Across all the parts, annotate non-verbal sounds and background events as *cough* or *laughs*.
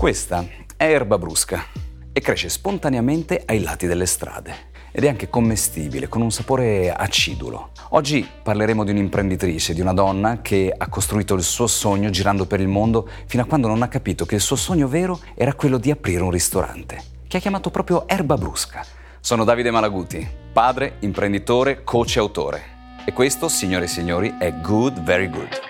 Questa è erba brusca e cresce spontaneamente ai lati delle strade ed è anche commestibile con un sapore acidulo. Oggi parleremo di un'imprenditrice, di una donna che ha costruito il suo sogno girando per il mondo fino a quando non ha capito che il suo sogno vero era quello di aprire un ristorante, che ha chiamato proprio Erba Brusca. Sono Davide Malaguti, padre, imprenditore, coach e autore. E questo, signore e signori, è Good Very Good.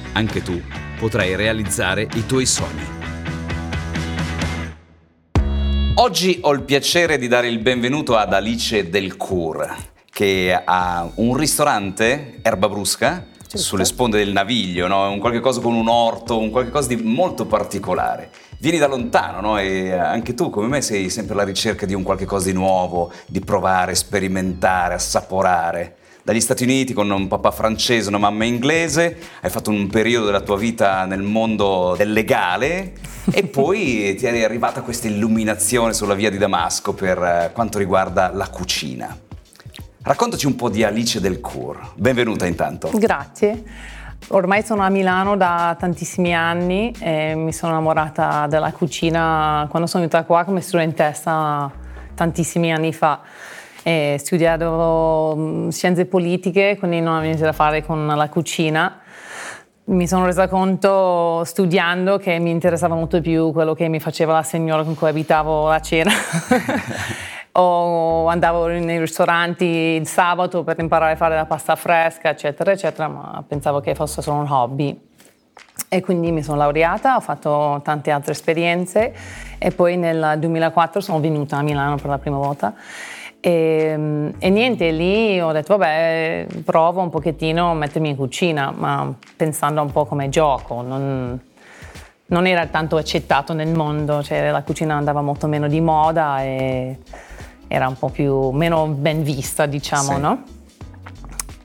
anche tu potrai realizzare i tuoi sogni. Oggi ho il piacere di dare il benvenuto ad Alice Del Cour, che ha un ristorante, Erba Brusca, Giusto. sulle sponde del Naviglio, no? un qualche cosa con un orto, un qualche cosa di molto particolare. Vieni da lontano, no? E anche tu, come me, sei sempre alla ricerca di un qualche cosa di nuovo, di provare, sperimentare, assaporare dagli Stati Uniti con un papà francese, una mamma inglese, hai fatto un periodo della tua vita nel mondo del legale *laughs* e poi ti è arrivata questa illuminazione sulla via di Damasco per eh, quanto riguarda la cucina. Raccontaci un po' di Alice del Cour. Benvenuta intanto. Grazie. Ormai sono a Milano da tantissimi anni e mi sono innamorata della cucina quando sono venuta qua come studentessa tantissimi anni fa. E studiavo mm, scienze politiche, quindi non avevo niente da fare con la cucina. Mi sono resa conto studiando che mi interessava molto più quello che mi faceva la signora con cui abitavo la cena. *laughs* o andavo nei ristoranti il sabato per imparare a fare la pasta fresca, eccetera, eccetera, ma pensavo che fosse solo un hobby. E quindi mi sono laureata, ho fatto tante altre esperienze e poi nel 2004 sono venuta a Milano per la prima volta e, ehm, e, niente, lì ho detto vabbè, provo un pochettino a mettermi in cucina, ma pensando un po' come gioco, non, non era tanto accettato nel mondo, cioè la cucina andava molto meno di moda e era un po' più, meno ben vista, diciamo, sì. no?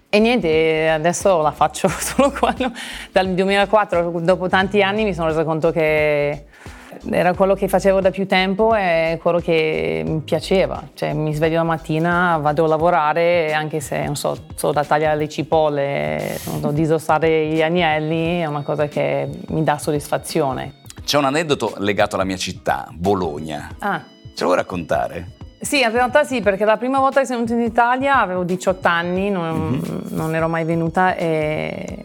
E niente, adesso la faccio *laughs* solo quando, dal 2004, dopo tanti anni mi sono resa conto che era quello che facevo da più tempo e quello che mi piaceva. Cioè, mi sveglio la mattina, vado a lavorare, anche se non so, so da tagliare le cipolle, non so, disossare gli agnelli, è una cosa che mi dà soddisfazione. C'è un aneddoto legato alla mia città, Bologna. Ah. Ce lo vuoi raccontare? Sì, in realtà sì, perché la prima volta che sono venuta in Italia avevo 18 anni, non, mm-hmm. non ero mai venuta e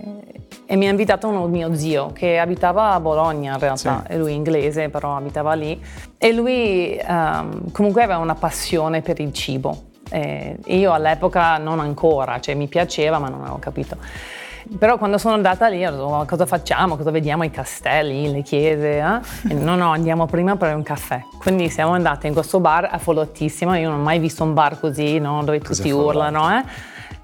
e mi ha invitato uno mio zio che abitava a Bologna in realtà, sì. e lui inglese però abitava lì e lui um, comunque aveva una passione per il cibo. E io all'epoca non ancora, cioè mi piaceva ma non avevo capito. Però quando sono andata lì ho detto cosa facciamo, cosa vediamo, i castelli, le chiese, eh? no no andiamo prima per un caffè. Quindi siamo andati in questo bar affollatissimo, io non ho mai visto un bar così, no? dove tutti urlano. Eh?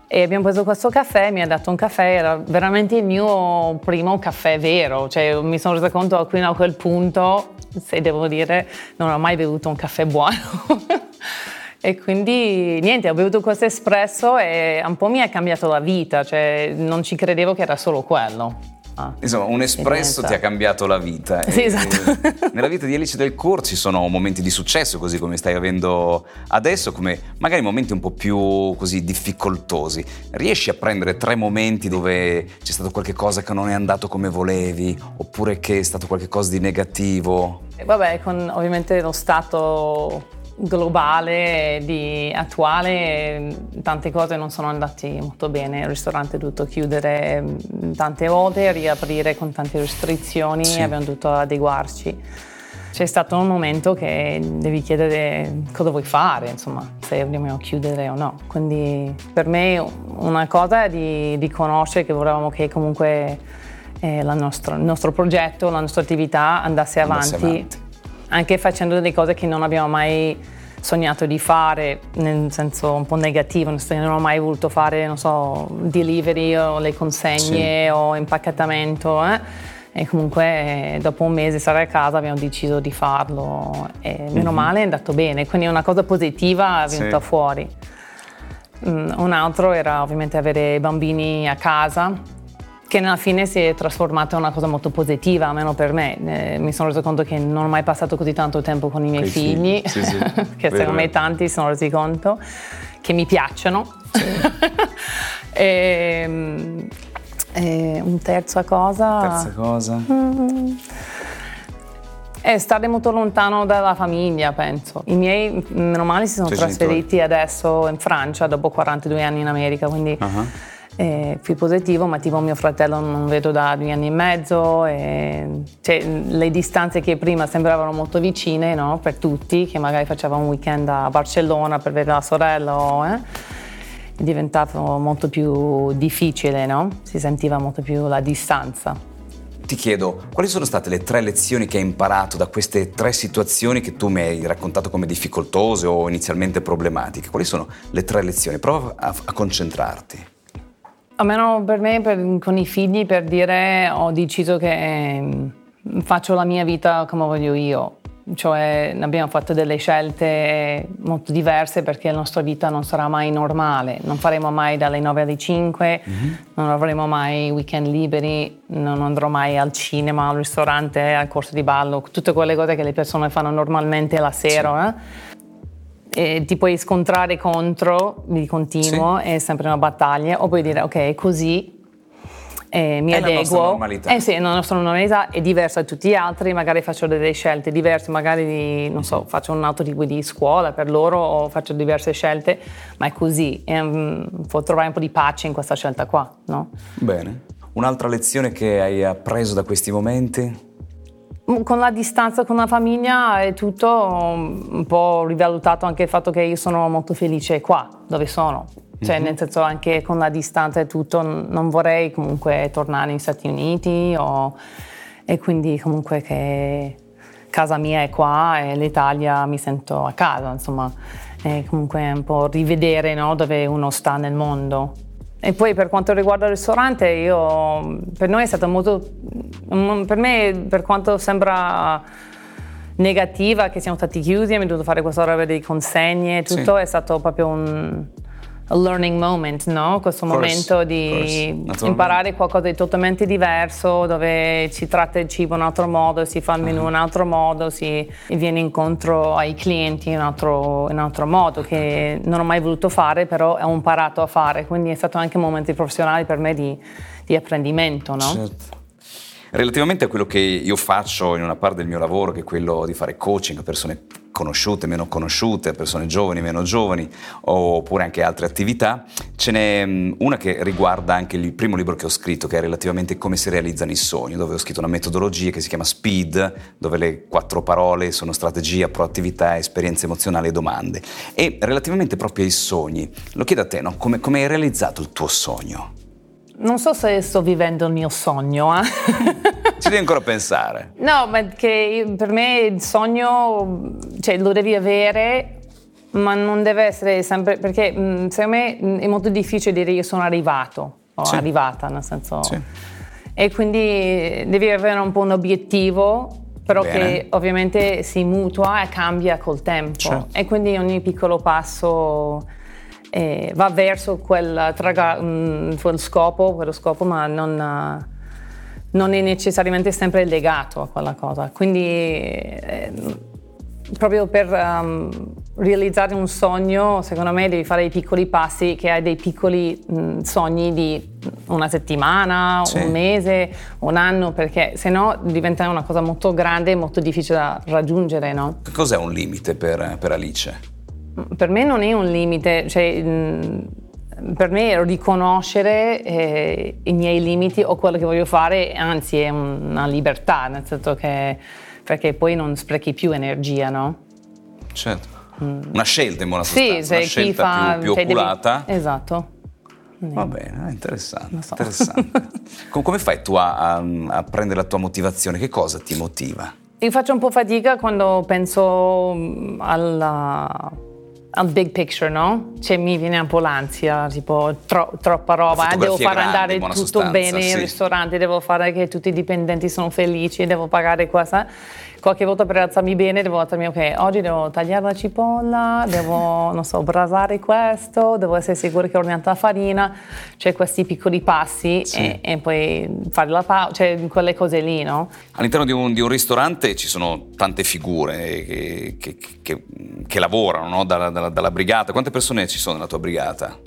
E abbiamo preso questo caffè, mi ha dato un caffè, era veramente il mio primo caffè vero, cioè mi sono resa conto fino a quel punto, se devo dire, non ho mai bevuto un caffè buono. *laughs* e quindi niente, ho bevuto questo espresso e un po' mi ha cambiato la vita, cioè non ci credevo che era solo quello. Ah, Insomma, un espresso ti ha cambiato la vita. Sì, esatto. *laughs* nella vita di Alice del Cor ci sono momenti di successo, così come stai avendo adesso, come magari momenti un po' più così difficoltosi. Riesci a prendere tre momenti dove c'è stato qualcosa che non è andato come volevi, oppure che è stato qualcosa di negativo? E vabbè, con ovviamente lo stato globale di, attuale tante cose non sono andate molto bene, il ristorante ha dovuto chiudere mm, tante volte, riaprire con tante restrizioni sì. abbiamo dovuto adeguarci. C'è stato un momento che devi chiedere cosa vuoi fare, insomma, se dobbiamo chiudere o no. Quindi per me una cosa è di, di conoscere che volevamo che comunque eh, nostra, il nostro progetto, la nostra attività andasse avanti. Andasse avanti anche facendo delle cose che non abbiamo mai sognato di fare, nel senso un po' negativo, non ho mai voluto fare, non so, delivery o le consegne sì. o impacchettamento. Eh? E comunque dopo un mese stare a casa abbiamo deciso di farlo e meno mm-hmm. male è andato bene, quindi una cosa positiva è venuta sì. fuori. Mm, un altro era ovviamente avere bambini a casa, che alla fine si è trasformata in una cosa molto positiva, almeno per me. Eh, mi sono reso conto che non ho mai passato così tanto tempo con i miei figli, sì, sì. *laughs* che secondo me tanti si sono resi conto, che mi piacciono. Sì. e, *laughs* ehm, e un terza cosa. Terza cosa. Mm, è stare molto lontano dalla famiglia, penso. I miei, meno male, si sono Tuoi trasferiti genitori. adesso in Francia dopo 42 anni in America, quindi uh-huh. È più positivo, ma tipo mio fratello non vedo da due anni e mezzo. E, cioè, le distanze che prima sembravano molto vicine no? per tutti, che magari faceva un weekend a Barcellona per vedere la sorella eh? è diventato molto più difficile, no? si sentiva molto più la distanza. Ti chiedo, quali sono state le tre lezioni che hai imparato da queste tre situazioni che tu mi hai raccontato come difficoltose o inizialmente problematiche? Quali sono le tre lezioni? Prova a, a concentrarti. Almeno per me, per, con i figli, per dire ho deciso che eh, faccio la mia vita come voglio io cioè abbiamo fatto delle scelte molto diverse perché la nostra vita non sarà mai normale, non faremo mai dalle 9 alle 5, mm-hmm. non avremo mai weekend liberi, non andrò mai al cinema, al ristorante, al corso di ballo, tutte quelle cose che le persone fanno normalmente la sera. Sì. Eh? E ti puoi scontrare contro di continuo, sì. è sempre una battaglia, o puoi dire ok, così eh, mi è adeguo. La nostra normalità. Eh sì, la nostra normalità è diversa da tutti gli altri, magari faccio delle scelte diverse, magari non so, faccio un altro tipo di scuola per loro o faccio diverse scelte, ma è così, e, um, può trovare un po' di pace in questa scelta qua, no? Bene. Un'altra lezione che hai appreso da questi momenti? Mm, con la distanza con la famiglia è tutto un po' rivalutato anche il fatto che io sono molto felice qua, dove sono. Cioè, mm-hmm. nel senso, anche con la distanza e tutto, non vorrei comunque tornare negli Stati Uniti o... e quindi comunque che casa mia è qua e l'Italia mi sento a casa, insomma, è comunque un po' rivedere no, dove uno sta nel mondo. E poi per quanto riguarda il ristorante, io, per noi è stato molto, per me per quanto sembra negativa che siamo stati chiusi, abbiamo dovuto fare questa roba di consegne, tutto sì. è stato proprio un learning moment, no? Questo course, momento di imparare qualcosa di totalmente diverso, dove si tratta il cibo in un altro modo, si fa il menù in un altro modo, si viene incontro ai clienti in un altro, in altro modo, che non ho mai voluto fare, però ho imparato a fare. Quindi è stato anche un momento professionale per me di, di apprendimento, no? Certo. Relativamente a quello che io faccio in una parte del mio lavoro, che è quello di fare coaching a persone conosciute, meno conosciute, persone giovani, meno giovani, oppure anche altre attività, ce n'è mm, una che riguarda anche il primo libro che ho scritto, che è relativamente come si realizzano i sogni, dove ho scritto una metodologia che si chiama SPEED, dove le quattro parole sono strategia, proattività, esperienze emozionali e domande. E relativamente proprio ai sogni, lo chiedo a te, no? come, come hai realizzato il tuo sogno? Non so se sto vivendo il mio sogno. Eh? *laughs* Ci devi ancora pensare. No, ma che per me il sogno cioè, lo devi avere, ma non deve essere sempre... Perché mm, secondo me mm, è molto difficile dire io sono arrivato o sì. arrivata, nel senso... Sì. E quindi devi avere un po' un obiettivo però Bene. che ovviamente si mutua e cambia col tempo certo. e quindi ogni piccolo passo eh, va verso quel, traga, mh, mm, quel, scopo, quello scopo, ma non, non, è necessariamente sempre legato a quella cosa. Quindi eh, proprio per um, realizzare un sogno, secondo me devi fare dei piccoli passi, che hai dei piccoli mh, sogni di una settimana, sì. un mese, un anno, perché se no diventa una cosa molto grande e molto difficile da raggiungere, no? Cos'è un limite per, per Alice? Per me non è un limite, cioè, per me è riconoscere eh, i miei limiti o quello che voglio fare, anzi è una libertà, nel senso che perché poi non sprechi più energia, no? Certo. Mm. Una scelta in buona sostanza, sì, una scelta fa, più, più cioè oculata. Devi, esatto. Va bene, interessante. So. interessante. *laughs* come fai tu a, a, a prendere la tua motivazione? Che cosa ti motiva? Io faccio un po' fatica quando penso mm, alla, al big picture, no? Cioè mi viene un po' l'ansia, tipo tro, troppa roba, eh, devo far grande, andare tutto sostanza, bene sì. in ristorante, devo fare che tutti i dipendenti sono felici, devo pagare questa. Qualche volta per alzarmi bene devo alzarmi, ok, oggi devo tagliare la cipolla, devo, *laughs* non so, brasare questo, devo essere sicuro che ho ordinato la farina, cioè questi piccoli passi Sì. e, e poi fare la pausa, cioè quelle cose lì, no? All'interno di un, di un ristorante ci sono tante figure che, che- che- che lavorano no? dalla, dalla- dalla brigata. Quante persone ci sono nella tua brigata?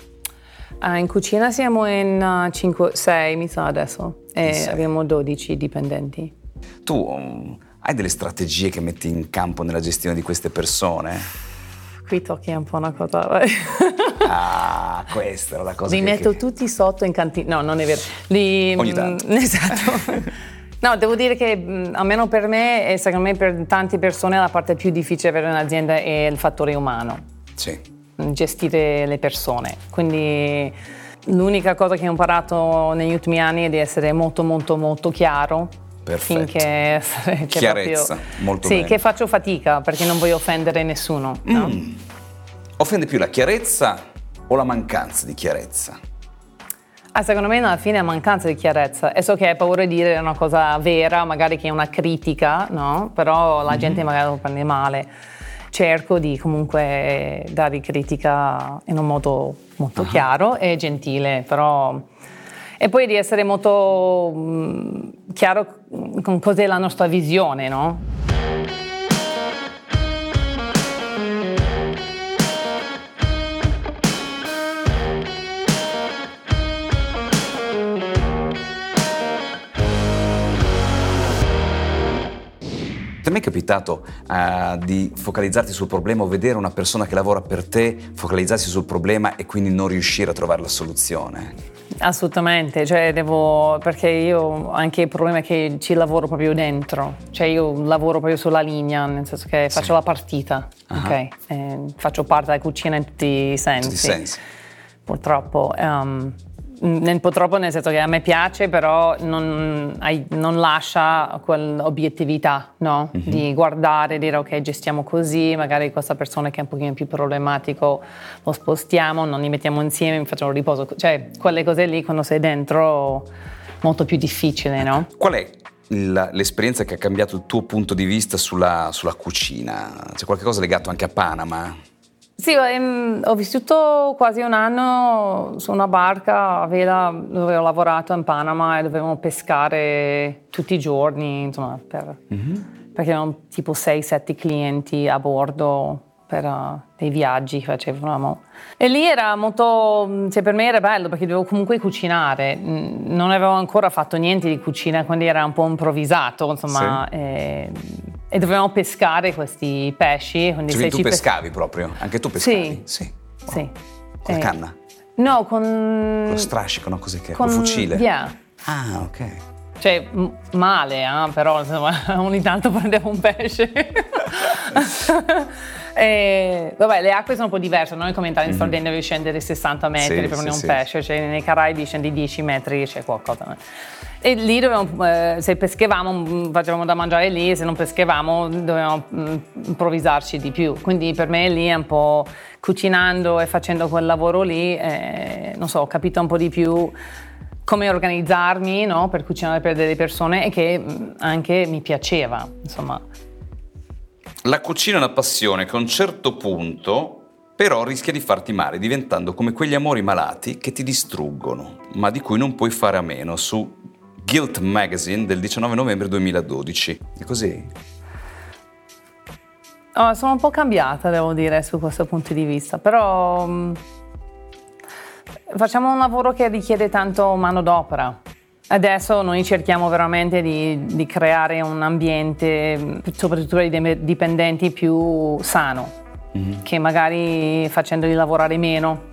Ah, in cucina siamo in 5-6, mi sa adesso, e Sei. abbiamo 12 dipendenti. Tu um, hai delle strategie che metti in campo nella gestione di queste persone? Qui tocchi un po' una cosa. Ah, questa era la cosa Li che... metto che- tutti sotto in cantina. No, non è vero. Li, Ogni mm, tanto. *laughs* Esatto. No, devo dire che mm, almeno per me e secondo me per tante persone la parte più difficile per un'azienda è il fattore umano, Sì. gestire le persone. Quindi l'unica cosa che ho imparato negli ultimi anni è di essere molto molto molto chiaro. Perfetto. Finché che Chiarezza, proprio- molto sì, bene. che faccio fatica perché non voglio offendere nessuno. no? Mm. Offende più la chiarezza o la mancanza di chiarezza? Ah, secondo me alla fine è mancanza di chiarezza. E so che hai paura di dire una cosa vera, magari che è una critica, no? Però la gente magari lo prende male. Cerco di comunque dare critica in un modo molto chiaro e gentile, però... E poi di essere molto mm, chiaro con cos'è la nostra visione, no? È mai capitato eh, di focalizzarti sul problema o vedere una persona che lavora per te focalizzarsi sul problema e quindi non riuscire a trovare la soluzione? Assolutamente, cioè devo, perché io anche il problema è che ci lavoro proprio dentro, cioè io lavoro proprio sulla linea, nel senso che faccio la partita, ok? Eh, faccio parte della cucina in tutti i sensi. tutti i sensi. Purtroppo. Ehm, nel, purtroppo nel senso che a me piace, però non, non lascia quell'obiettività, no? Di guardare, dire ok, gestiamo così, magari questa persona che è un pochino più problematico lo spostiamo, non li mettiamo insieme, facciamo riposo. Cioè, quelle cose lì quando sei dentro molto più difficile, no? Qual è l'esperienza che ha cambiato il tuo punto di vista sulla, sulla cucina? C'è qualcosa legato anche a Panama? Sì, ehm, ho vissuto quasi un anno su una barca a vela dove ho lavorato in Panama e dovevamo pescare tutti i giorni, insomma, per- perché avevamo tipo 6-7 clienti a bordo per eh, dei viaggi che facevamo. E lì era molto, cioè per me era bello perché dovevo comunque cucinare, Mm, non avevo ancora fatto niente di cucina, quindi era un po' improvvisato, insomma, e, e dovevamo pescare questi pesci. Quindi Cioè, tu ci pes- pescavi proprio? Anche tu pescavi? Sì. Oh, Sì. Con la Eh, canna? No, con... Con lo strascico, no? Cos'è che è? con Col fucile? Yeah. Ah, ok. Cioè, m- male, eh, però insomma, *laughs* ogni tanto prendevo un pesce. *laughs* E, vabbè, le acque sono un po' diverse, noi come in Italia in Sardegna devi scendere 60 metri. Sì, per sì, un sì. pesce, cioè nei Caraibi scendi 10 metri c'è qualcosa. E lì dovevamo, eh, se peschevamo, mm, facevamo da mangiare lì, se non peschevamo dovevamo mm, improvvisarci di più. Quindi per me lì è un po' cucinando e facendo quel lavoro lì, eh, non so, ho capito un po' di più come organizzarmi no, per cucinare per delle persone e che mh, anche mi piaceva, insomma. La cucina è una passione che a un certo punto però rischia di farti male, diventando come quegli amori malati che ti distruggono, ma di cui non puoi fare a meno, su Guilt Magazine del 19 novembre 2012. È così? Oh, sono un po' cambiata, devo dire, su questo punto di vista, però mh, facciamo un lavoro che richiede tanto manodopera. Adesso noi cerchiamo veramente di, di creare un ambiente, soprattutto per i dipendenti, più sano, che magari facendoli lavorare meno,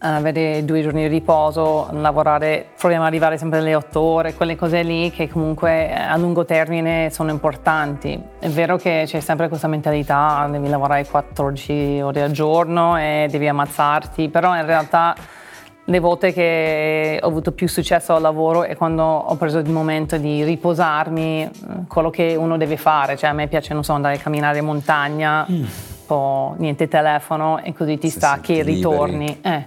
avere due giorni di riposo, lavorare, proviamo ad arrivare sempre alle otto ore, quelle cose lì che comunque eh, a lungo termine sono importanti. È vero che c'è sempre questa mentalità, devi lavorare 14 ore al giorno e devi ammazzarti, però in realtà le volte che ho avuto più successo al lavoro è quando ho preso il momento di riposarmi, eh, quello che uno deve fare. Cioè, a me piace, non so, andare a camminare in montagna, mm. po' niente telefono e così ti si stacchi e ritorni. Eh.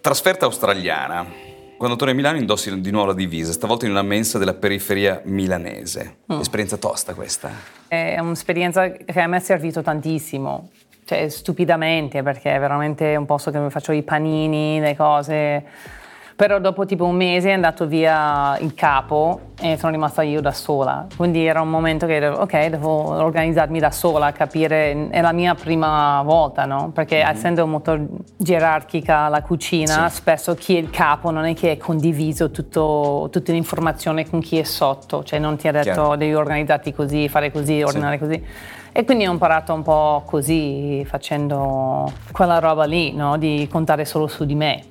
Trasferta australiana. Quando torni a Milano indossi di nuovo la divisa, stavolta in una mensa della periferia milanese. Mm. Esperienza tosta questa? È un'esperienza che a me è servito tantissimo cioè stupidamente perché è veramente un posto che mi faccio i panini, le cose. Però dopo tipo un mese è andato via il capo e sono rimasta io da sola. Quindi era un momento che ok, devo organizzarmi da sola, capire, è la mia prima volta, no? Perché mm-hmm. essendo molto gerarchica la cucina, sì. spesso chi è il capo non è che è condiviso tutto, tutte le informazioni con chi è sotto, cioè non ti ha detto Chiaro. devi organizzarti così, fare così, ordinare sì. così. E quindi ho imparato un po' così, facendo quella roba lì, no? di contare solo su di me.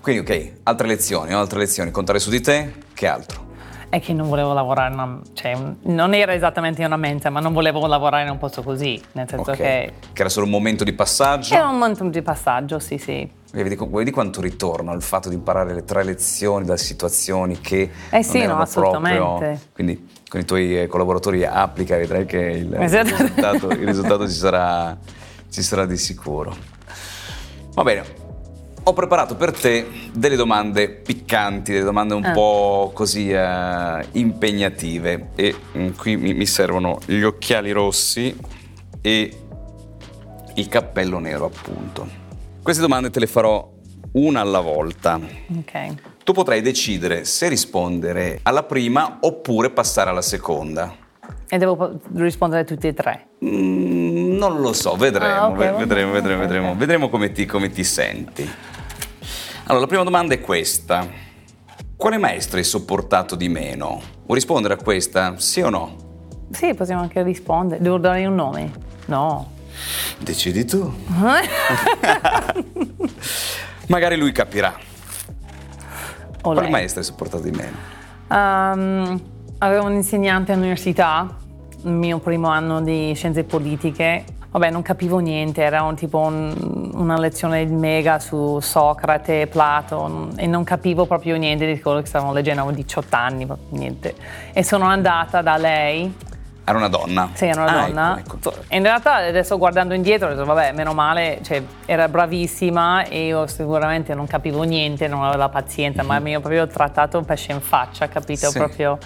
Quindi ok, altre lezioni, altre lezioni, contare su di te, che altro? È che non volevo lavorare, una, cioè, non era esattamente una mente, ma non volevo lavorare in un posto così, nel senso okay. che... Che era solo un momento di passaggio? Era un momento di passaggio, sì, sì. Vedi, vedi quanto ritorno il fatto di imparare le tre lezioni da situazioni che eh sì, no, assolutamente. Proprio, quindi con i tuoi eh, collaboratori applica, vedrai che il, esatto. il, risultato, il risultato ci, sarà, ci sarà di sicuro. Va bene, ho preparato per te delle domande piccanti, delle domande un ah. po' così uh, impegnative e um, qui mi, mi, servono gli occhiali rossi e il cappello nero appunto. Queste domande te le farò una alla volta. Ok. Tu potrai decidere se rispondere alla prima oppure passare alla seconda. E devo rispondere a tutti e tre? Mm, non lo so, vedremo, ah, okay, vedremo, vedremo, vedremo, okay. vedremo come ti, come ti senti. Allora, la prima domanda è questa. Quale maestro hai sopportato di meno? Vuoi rispondere a questa? Sì o no? Sì, possiamo anche rispondere. Devo dare un nome? No. Decidi tu. *laughs* Magari lui capirà. O Quale maestra hai sopportato di meno? Um, avevo un insegnante all'università, il mio primo anno di scienze politiche. Vabbè, non capivo niente, era un, tipo un, una lezione mega su Socrate, Plato e non capivo proprio niente di quello che stavamo leggendo, avevo 18 anni, niente. E sono andata da lei era una donna? Sì, era una ah, donna. Ecco, ecco. In realtà adesso guardando indietro ho detto vabbè, meno male, cioè, era bravissima e io sicuramente non capivo niente, non avevo la pazienza, mm-hmm. ma mi ho proprio trattato un pesce in faccia, capito? Sì. Proprio...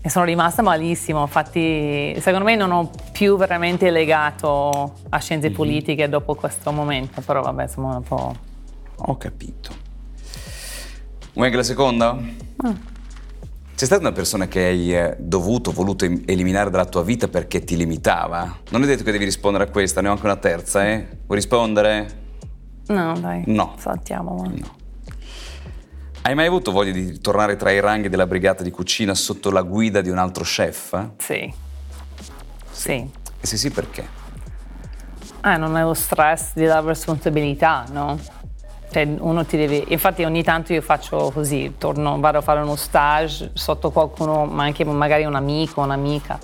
E sono rimasta malissimo, infatti secondo me non ho più veramente legato a scienze mm-hmm. politiche dopo questo momento, però vabbè insomma un po'... Ho capito. Vuoi anche la seconda? Ah. Sei stata una persona che hai eh, dovuto, voluto eliminare dalla tua vita perché ti limitava? Non è detto che devi rispondere a questa, ne ho anche una terza, eh? Vuoi rispondere? No, dai. No. Saltiamo. No. Hai mai avuto voglia di tornare tra i ranghi della brigata di cucina sotto la guida di un altro chef? Sì. Sì. E se sì, perché? Ah, non è lo stress della responsabilità, no? Cioè, uno ti deve, infatti ogni tanto io faccio così, torno, vado a fare uno stage sotto qualcuno, ma anche magari un amico, un'amica,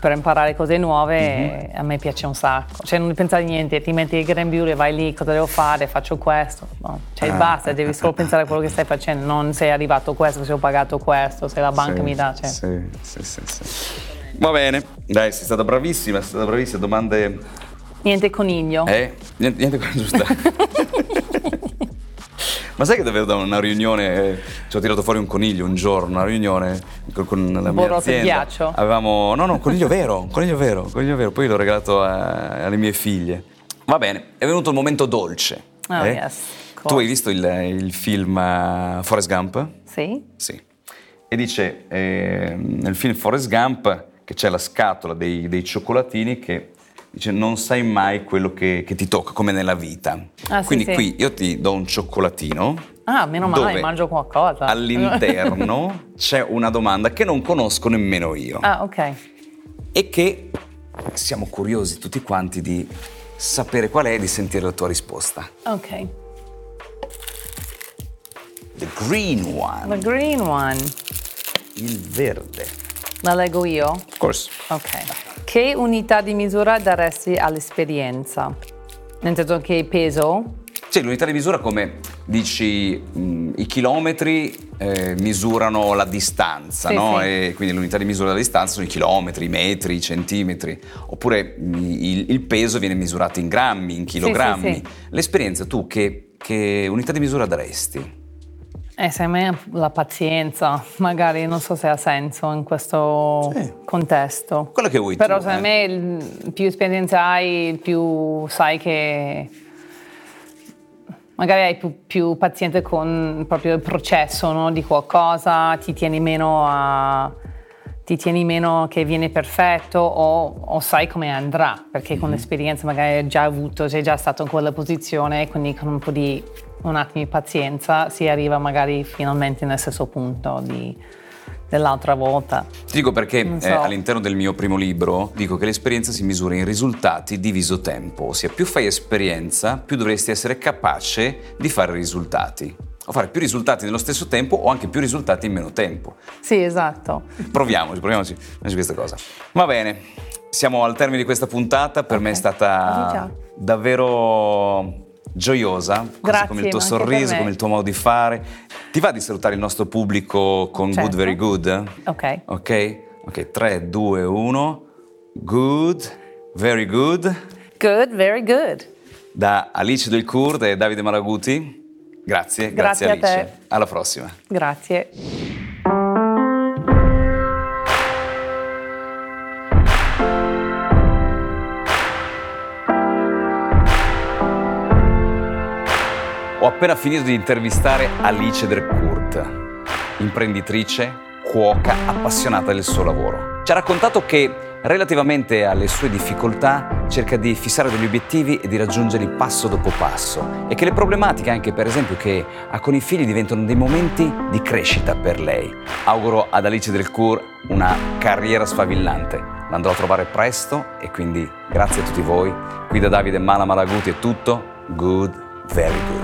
per imparare cose nuove mm-hmm. a me piace un sacco. Cioè non pensare a niente, ti metti il grembiule, vai lì, cosa devo fare, faccio questo. No. Cioè ah, basta, devi solo *laughs* pensare a quello che stai facendo, non sei arrivato questo, se ho pagato questo, se la banca sì, mi dà. Cioè. Sì, sì, sì, sì. Va bene, dai, sei stata bravissima, sei stata bravissima, domande... Niente coniglio. Eh? Niente, niente coniglio, giusto. *laughs* Ma sai che davvero da una riunione eh, ci ho tirato fuori un coniglio un giorno, una riunione con, la mia Borroto azienda. ghiaccio? Avevamo, no no, un coniglio vero, un coniglio vero, un coniglio vero, poi l'ho regalato a, alle mie figlie. Va bene, è venuto il momento dolce. Oh, eh? yes. Tu hai visto il, il film uh, Forrest Gump? Sì. Sì. E dice, eh, nel film Forrest Gump, che c'è la scatola dei, dei cioccolatini che dice non sai mai quello che, che ti tocca, come nella vita. Ah, Quindi sì, qui sì. io ti do un cioccolatino. Ah, meno male, mangio qualcosa. All'interno *laughs* c'è una domanda che non conosco nemmeno io. Ah, ok. E che siamo curiosi tutti quanti di sapere qual è e di sentire la tua risposta. Ok. The green one. The green one. Il verde. La leggo io? Of course. Ok. Che unità di misura daresti all'esperienza? Nel senso che peso? Cioè l'unità di misura come dici mh, i chilometri eh, misurano la distanza, Sì, no? sì. E quindi l'unità di misura della distanza sono i chilometri, i metri, i centimetri, oppure mh, il, il peso viene misurato in grammi, in chilogrammi. sì. L'esperienza tu che, che unità di misura daresti? Eh, secondo me la pazienza, magari non so se ha senso in questo Sì. contesto. Quello che vuoi Però tu, secondo eh. me più esperienza hai, più sai che magari hai più, più paziente con proprio il processo no, di qualcosa, ti tieni meno a ti tieni meno che viene perfetto o, o sai come andrà, perché con l'esperienza magari hai già avuto, sei già stato in quella posizione e quindi con un po' di un attimo di pazienza si arriva magari finalmente nel stesso punto di- dell'altra volta. Ti dico perché Non so. eh, all'interno del mio primo libro dico che l'esperienza si misura in risultati diviso tempo, ossia più fai esperienza, più dovresti essere capace di fare risultati. O fare più risultati nello stesso tempo o anche più risultati in meno tempo. Sì, esatto. Proviamoci, proviamoci su questa cosa. Va bene, siamo al termine di questa puntata, per me è stata Già. davvero gioiosa, così Grazie, come il tuo sorriso, me. come il tuo modo di fare. Ti va di salutare il nostro pubblico con Certo. Good Very Good? Ok. Ok? Ok, 3, 2, 1. Good, very good. Good, very good. Da Alice Del Curd e Davide Malaguti. Grazie, grazie, Grazie Alice. Alla prossima. Grazie. Ho appena finito di intervistare Alice Del Kurt, imprenditrice, cuoca, appassionata del suo lavoro. Ci ha raccontato che relativamente alle sue difficoltà cerca di fissare degli obiettivi e di raggiungerli passo dopo passo e che le problematiche anche per esempio che ha con i figli diventano dei momenti di crescita per lei. Auguro ad Alice Del Cour una carriera sfavillante. L'andrò a trovare presto e quindi grazie a tutti voi. Qui da Davide Mala Malaguti è tutto. Good, very good.